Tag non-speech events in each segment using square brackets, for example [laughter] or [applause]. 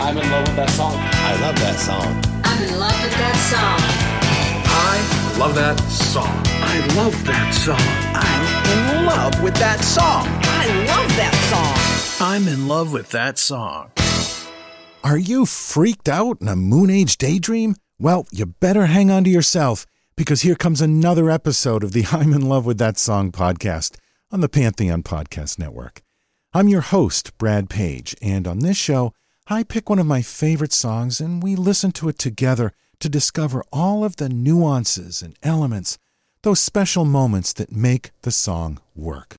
I'm in love with that song. I love that song. I'm in love with that song. I love that song. I love that song. I'm in love with that song. I love that song. I'm in love with that song. Are you freaked out in a Moon Age daydream? Well, you better hang on to yourself because here comes another episode of the [laughs] I'm in love with that song podcast on the Pantheon Podcast Network. I'm your host, Brad Page, and on this show, I pick one of my favorite songs and we listen to it together to discover all of the nuances and elements, those special moments that make the song work.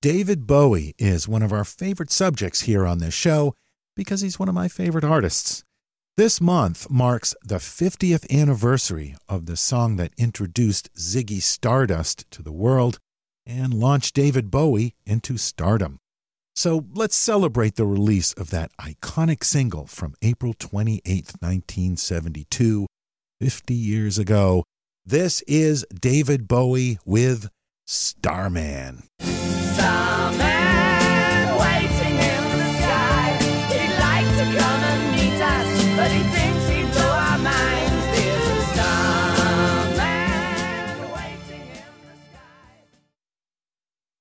David Bowie is one of our favorite subjects here on this show because he's one of my favorite artists. This month marks the 50th anniversary of the song that introduced Ziggy Stardust to the world and launched David Bowie into stardom. So let's celebrate the release of that iconic single from April 28, 1972, 50 years ago. This is David Bowie with Starman. Starman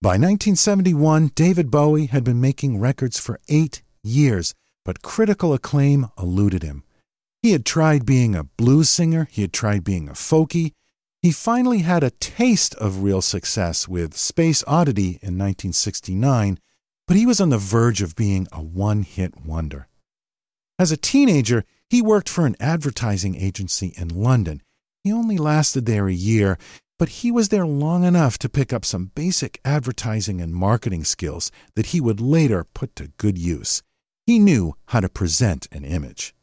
By 1971, David Bowie had been making records for eight years, but critical acclaim eluded him. He had tried being a blues singer, he had tried being a folkie. He finally had a taste of real success with Space Oddity in 1969, but he was on the verge of being a one hit wonder. As a teenager, he worked for an advertising agency in London. He only lasted there a year, but he was there long enough to pick up some basic advertising and marketing skills that he would later put to good use. He knew how to present an image.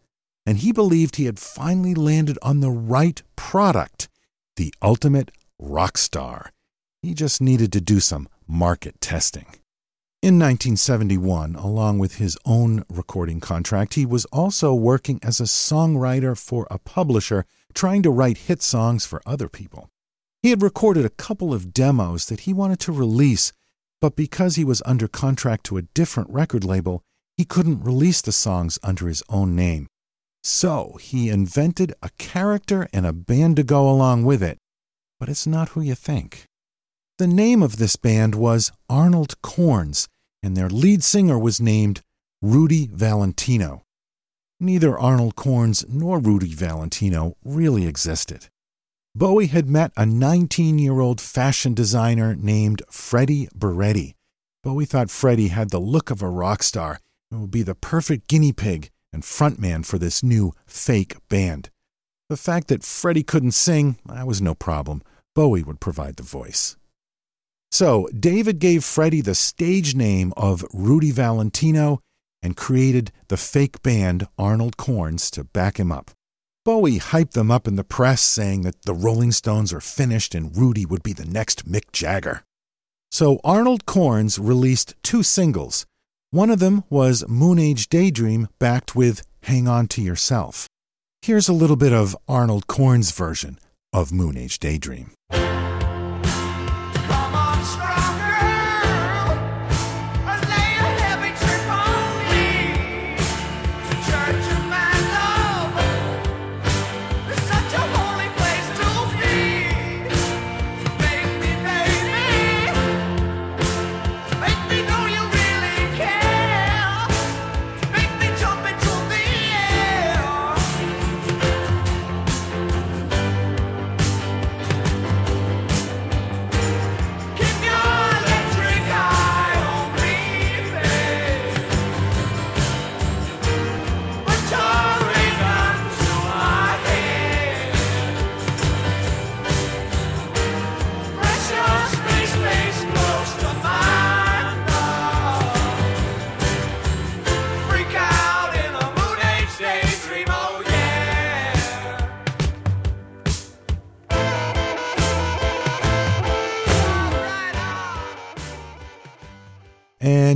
And he believed he had finally landed on the right product the ultimate rock star. He just needed to do some market testing. In 1971, along with his own recording contract, he was also working as a songwriter for a publisher trying to write hit songs for other people. He had recorded a couple of demos that he wanted to release, but because he was under contract to a different record label, he couldn't release the songs under his own name. So he invented a character and a band to go along with it, but it's not who you think. The name of this band was Arnold Corns, and their lead singer was named Rudy Valentino. Neither Arnold Corns nor Rudy Valentino really existed. Bowie had met a 19 year old fashion designer named Freddie Burretti. Bowie thought Freddie had the look of a rock star and would be the perfect guinea pig and frontman for this new fake band. The fact that Freddie couldn't sing, that was no problem. Bowie would provide the voice. So, David gave Freddie the stage name of Rudy Valentino and created the fake band Arnold Corns to back him up. Bowie hyped them up in the press, saying that the Rolling Stones are finished and Rudy would be the next Mick Jagger. So Arnold Corns released two singles. One of them was Moon Age Daydream, backed with Hang On to Yourself. Here's a little bit of Arnold Corns' version of Moon Age Daydream.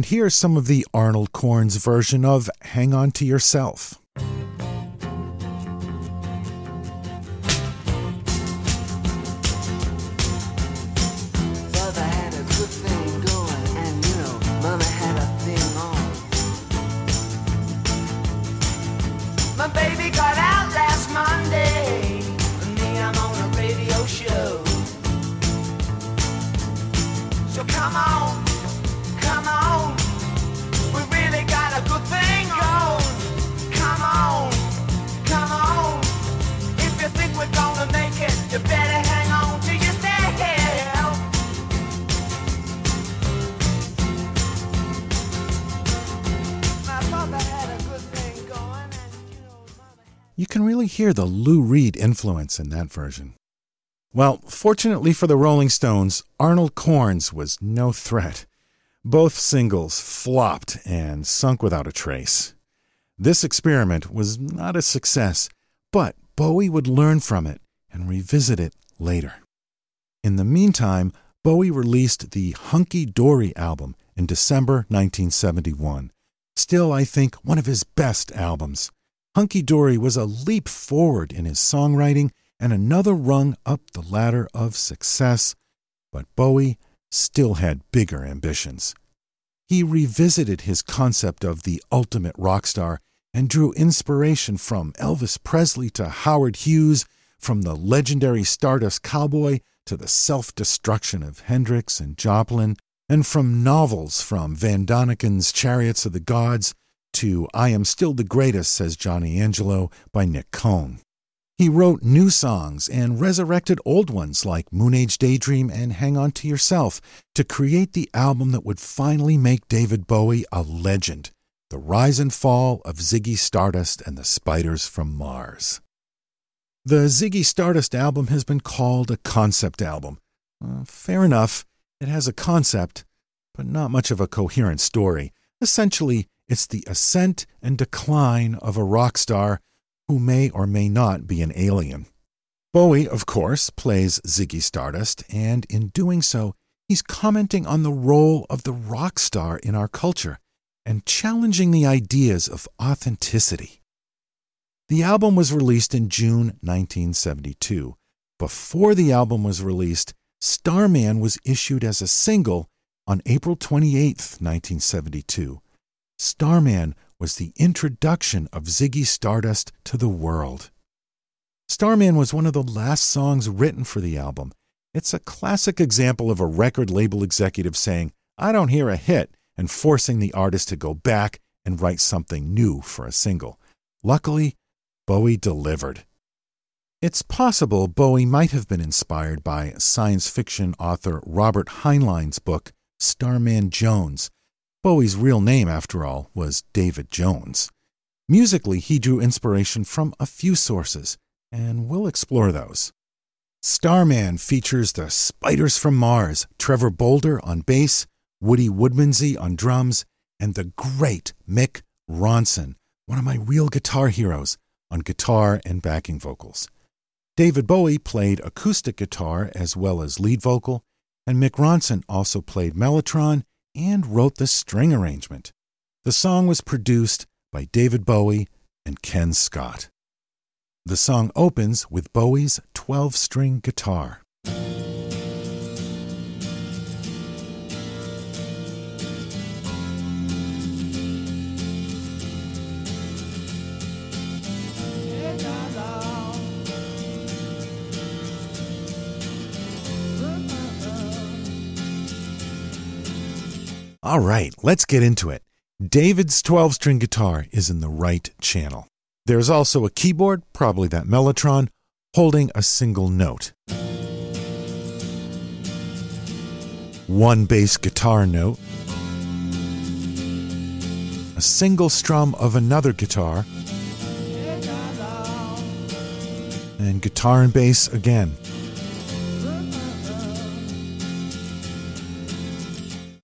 And here's some of the Arnold Corns version of Hang On to Yourself. Really hear the Lou Reed influence in that version. Well, fortunately for the Rolling Stones, Arnold Corns was no threat. Both singles flopped and sunk without a trace. This experiment was not a success, but Bowie would learn from it and revisit it later. In the meantime, Bowie released the Hunky Dory album in December 1971. Still, I think, one of his best albums. Hunky Dory was a leap forward in his songwriting and another rung up the ladder of success, but Bowie still had bigger ambitions. He revisited his concept of the ultimate rock star and drew inspiration from Elvis Presley to Howard Hughes, from the legendary Stardust Cowboy to the self destruction of Hendrix and Joplin, and from novels from Von Daniken's Chariots of the Gods to I Am Still the Greatest, says Johnny Angelo by Nick Cohn. He wrote new songs and resurrected old ones like Moon Age Daydream and Hang On to Yourself to create the album that would finally make David Bowie a legend The Rise and Fall of Ziggy Stardust and the Spiders from Mars. The Ziggy Stardust album has been called a concept album. Uh, fair enough, it has a concept, but not much of a coherent story. Essentially, it's the ascent and decline of a rock star who may or may not be an alien. Bowie, of course, plays Ziggy Stardust, and in doing so, he's commenting on the role of the rock star in our culture and challenging the ideas of authenticity. The album was released in June 1972. Before the album was released, Starman was issued as a single on April 28, 1972. Starman was the introduction of Ziggy Stardust to the world. Starman was one of the last songs written for the album. It's a classic example of a record label executive saying, I don't hear a hit, and forcing the artist to go back and write something new for a single. Luckily, Bowie delivered. It's possible Bowie might have been inspired by science fiction author Robert Heinlein's book, Starman Jones. Bowie's real name, after all, was David Jones. Musically, he drew inspiration from a few sources, and we'll explore those. Starman features the Spiders from Mars, Trevor Bolder on bass, Woody Woodmansey on drums, and the great Mick Ronson, one of my real guitar heroes, on guitar and backing vocals. David Bowie played acoustic guitar as well as lead vocal, and Mick Ronson also played mellotron and wrote the string arrangement. The song was produced by David Bowie and Ken Scott. The song opens with Bowie's 12 string guitar. All right, let's get into it. David's 12 string guitar is in the right channel. There's also a keyboard, probably that Mellotron, holding a single note. One bass guitar note, a single strum of another guitar, and guitar and bass again.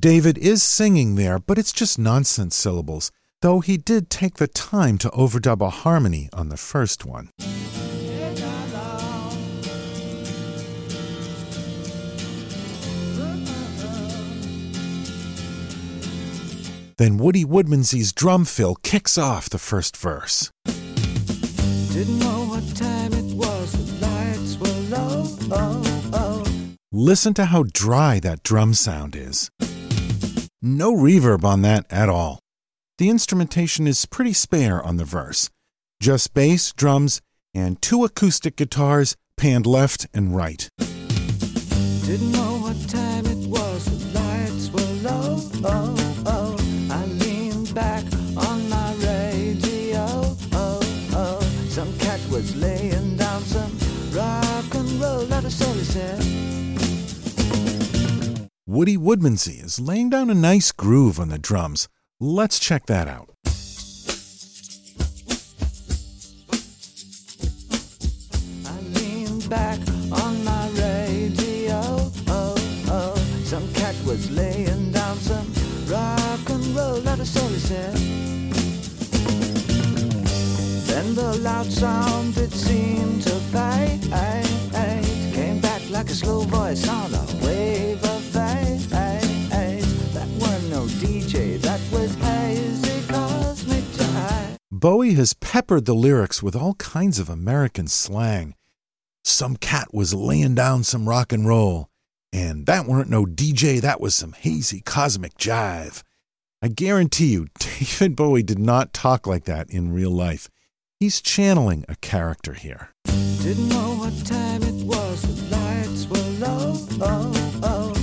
David is singing there, but it's just nonsense syllables, though he did take the time to overdub a harmony on the first one. Then Woody Woodmansey's drum fill kicks off the first verse. Didn't know what time it was, the lights were low. Oh, oh. Listen to how dry that drum sound is. No reverb on that at all. The instrumentation is pretty spare on the verse. Just bass, drums, and two acoustic guitars panned left and right. Woody Woodmansey is laying down a nice groove on the drums. Let's check that out. back on my radio. Oh, oh. Some cat was laying down some rock and roll, is all he said. Then the loud sound it seemed to fade. Came back like a slow voice Bowie has peppered the lyrics with all kinds of American slang. Some cat was laying down some rock and roll, and that weren't no DJ, that was some hazy cosmic jive. I guarantee you, [laughs] David Bowie did not talk like that in real life. He's channeling a character here. Didn't know what time it was, the lights were low. Oh, oh.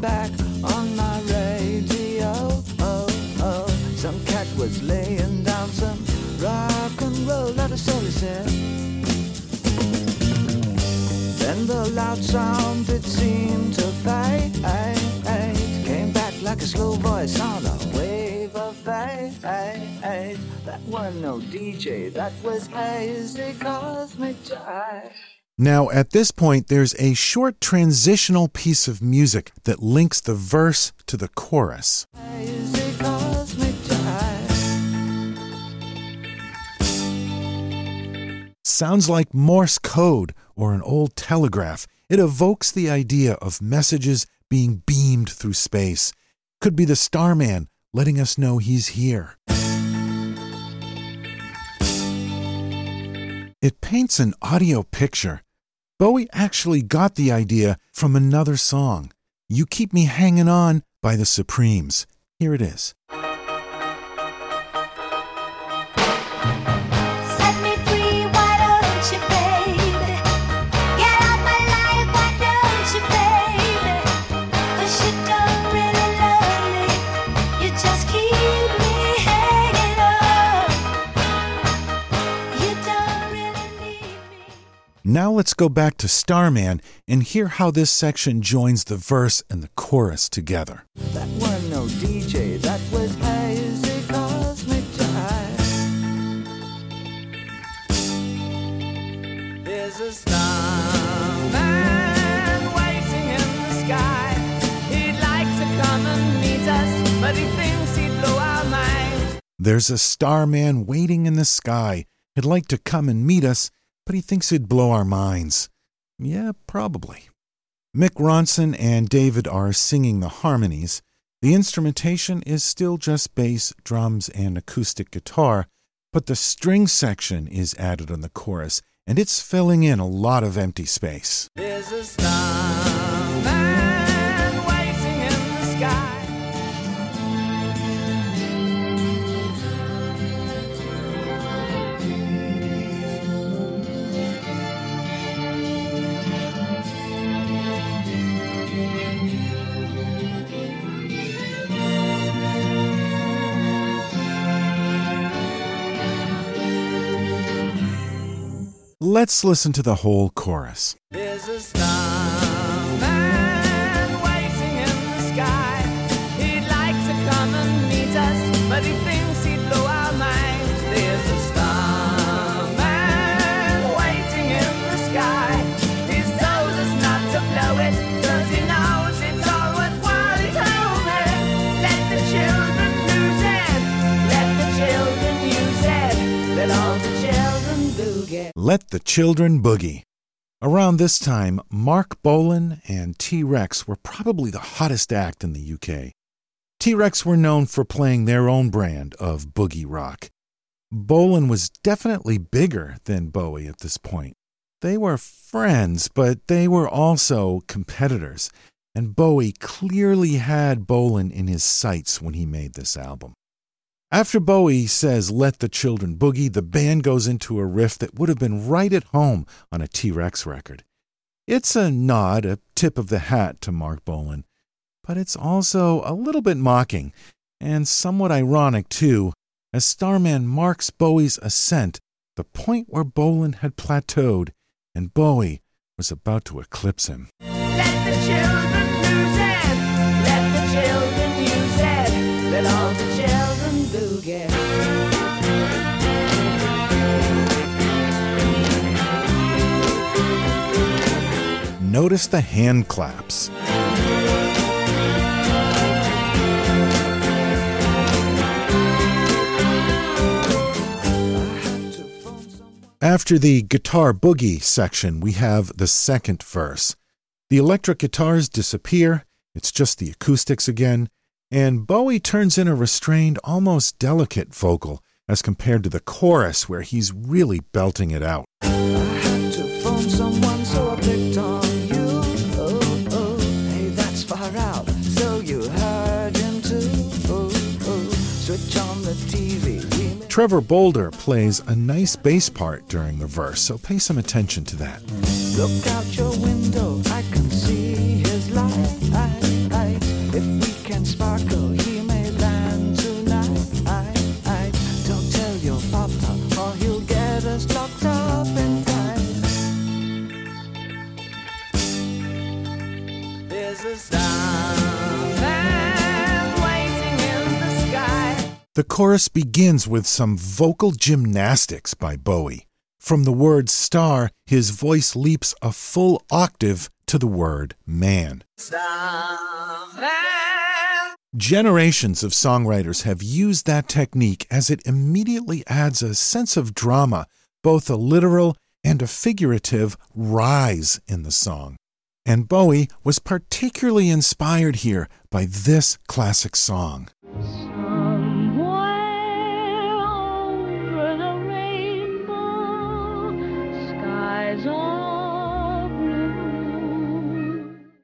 Back on my radio. Oh, oh. Some cat was roll, that is. Then the loud sound it seemed to fade. Came back like a slow voice on a wave of fade. That wasn't no DJ, that was hazy cosmic jive. Now, at this point, there's a short transitional piece of music that links the verse to the chorus. Hazy Sounds like Morse code or an old telegraph. It evokes the idea of messages being beamed through space. Could be the Starman letting us know he's here. It paints an audio picture. Bowie actually got the idea from another song, You Keep Me Hanging On by the Supremes. Here it is. Now let's go back to Starman and hear how this section joins the verse and the chorus together. That weren't no DJ, that was hazy cosmic jive. There's a starman waiting in the sky. He'd like to come and meet us, but he thinks he'd blow our minds. There's a starman waiting in the sky. He'd like to come and meet us, but he thinks it'd blow our minds. Yeah, probably. Mick Ronson and David are singing the harmonies. The instrumentation is still just bass, drums, and acoustic guitar, but the string section is added on the chorus, and it's filling in a lot of empty space. Let's listen to the whole chorus. Let the Children Boogie. Around this time, Marc Bolan and T Rex were probably the hottest act in the UK. T Rex were known for playing their own brand of boogie rock. Bolan was definitely bigger than Bowie at this point. They were friends, but they were also competitors, and Bowie clearly had Bolan in his sights when he made this album. After Bowie says Let the Children Boogie, the band goes into a riff that would have been right at home on a T Rex record. It's a nod, a tip of the hat to Marc Bolan, but it's also a little bit mocking and somewhat ironic too, as Starman marks Bowie's ascent, the point where Bolan had plateaued and Bowie was about to eclipse him. Notice the hand claps. After the guitar boogie section, we have the second verse. The electric guitars disappear, it's just the acoustics again, and Bowie turns in a restrained, almost delicate vocal as compared to the chorus where he's really belting it out. Trevor Bolder plays a nice bass part during the verse, so pay some attention to that. The chorus begins with some vocal gymnastics by Bowie. From the word star, his voice leaps a full octave to the word man. Generations of songwriters have used that technique as it immediately adds a sense of drama, both a literal and a figurative rise in the song. And Bowie was particularly inspired here by this classic song.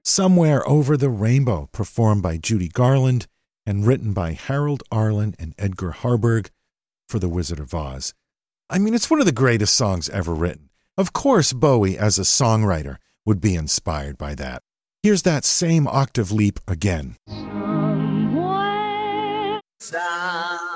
Somewhere Over the Rainbow, performed by Judy Garland and written by Harold Arlen and Edgar Harburg for The Wizard of Oz. I mean, it's one of the greatest songs ever written. Of course, Bowie, as a songwriter, would be inspired by that. Here's that same octave leap again. Somewhere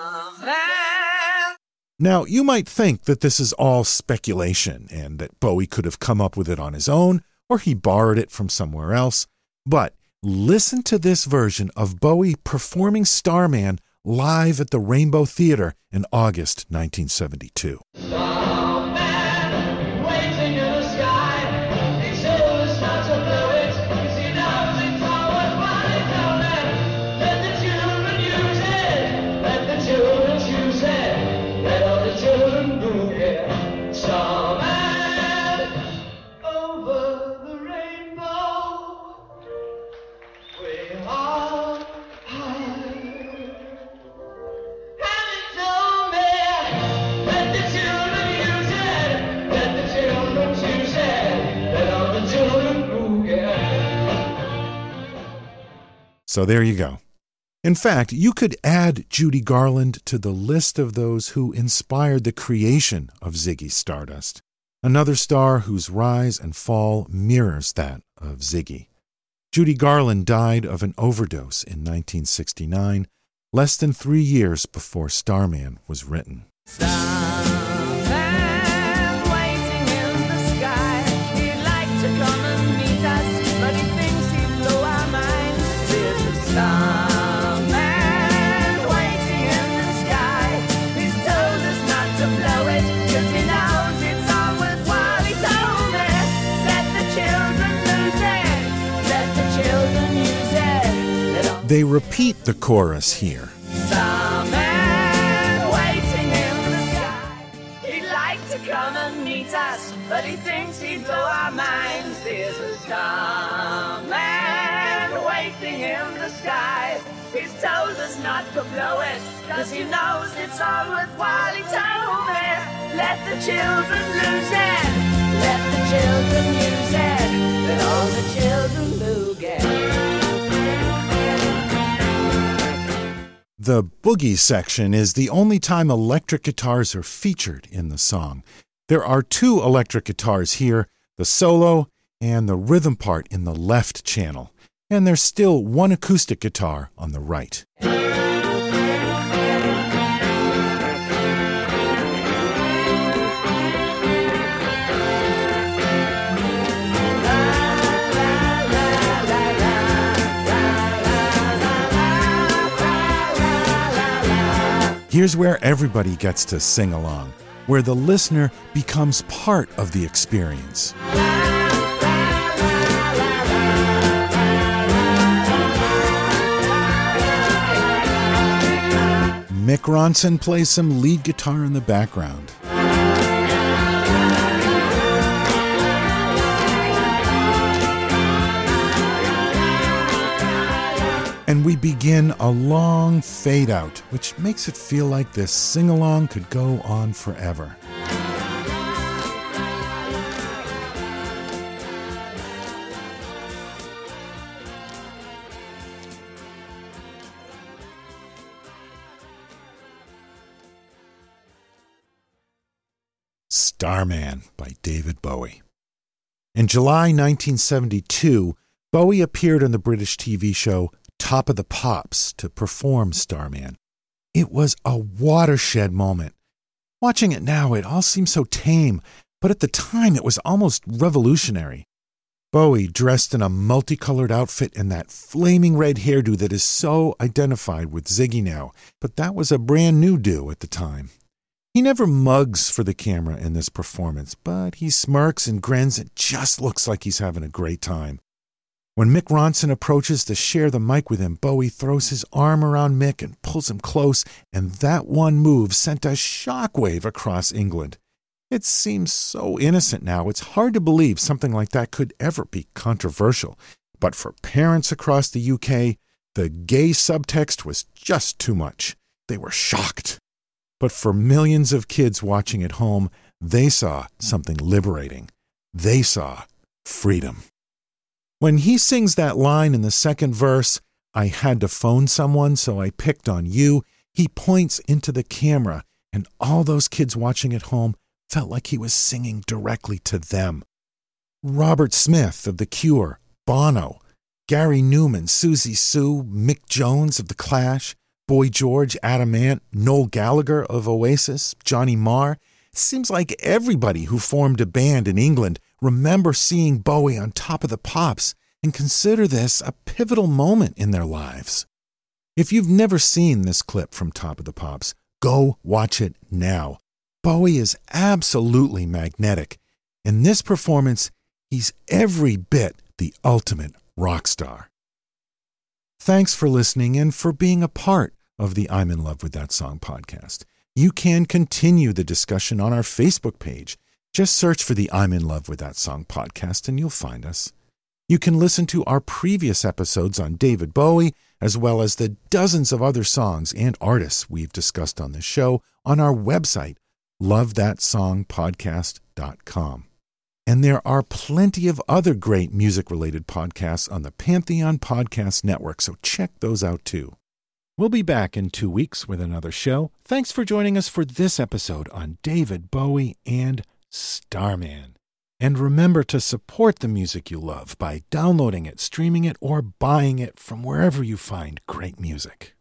Now, you might think that this is all speculation and that Bowie could have come up with it on his own or he borrowed it from somewhere else. But listen to this version of Bowie performing Starman live at the Rainbow Theater in August 1972. So there you go. In fact, you could add Judy Garland to the list of those who inspired the creation of Ziggy Stardust, another star whose rise and fall mirrors that of Ziggy. Judy Garland died of an overdose in 1969, less than three years before Starman was written. Starman They repeat the chorus here. Starman waiting in the sky. He'd like to come and meet us, but he thinks he'd blow our minds. There's a starman waiting in the sky. He's told us not to blow it, cause he knows it's all worthwhile. He told me, let the children lose it, The boogie section is the only time electric guitars are featured in the song. There are two electric guitars here the solo and the rhythm part in the left channel, and there's still one acoustic guitar on the right. Here's where everybody gets to sing along, where the listener becomes part of the experience. Mick Ronson plays some lead guitar in the background. And we begin a long fade out, which makes it feel like this sing along could go on forever. Starman by David Bowie. In July 1972, Bowie appeared on the British TV show Top of the Pops to perform Starman. It was a watershed moment. Watching it now, it all seems so tame, but at the time it was almost revolutionary. Bowie, dressed in a multicolored outfit and that flaming red hairdo that is so identified with Ziggy now, but that was a brand new do at the time. He never mugs for the camera in this performance, but he smirks and grins and just looks like he's having a great time. When Mick Ronson approaches to share the mic with him, Bowie throws his arm around Mick and pulls him close, and that one move sent a shockwave across England. It seems so innocent now, it's hard to believe something like that could ever be controversial. But for parents across the UK, the gay subtext was just too much. They were shocked. But for millions of kids watching at home, they saw something liberating. They saw freedom. When he sings that line in the second verse, I had to phone someone, so I picked on you, he points into the camera, and all those kids watching at home felt like he was singing directly to them. Robert Smith of The Cure, Bono, Gary Numan, Siouxsie Sioux, Mick Jones of The Clash, Boy George, Adam Ant, Noel Gallagher of Oasis, Johnny Marr. It seems like everybody who formed a band in England remember seeing Bowie on top of the pops and consider this a pivotal moment in their lives. If you've never seen this clip from Top of the Pops, go watch it now. Bowie is absolutely magnetic. In this performance, he's every bit the ultimate rock star. Thanks for listening and for being a part of the I'm in love with that song podcast. You can continue the discussion on our Facebook page. Just search for the I'm in love with that song podcast and you'll find us. You can listen to our previous episodes on David Bowie, as well as the dozens of other songs and artists we've discussed on this show on our website, lovethatsongpodcast.com. And there are plenty of other great music related podcasts on the Pantheon Podcast Network, so check those out too. We'll be back in two weeks with another show. Thanks for joining us for this episode on David Bowie and Starman. And remember to support the music you love by downloading it, streaming it, or buying it from wherever you find great music.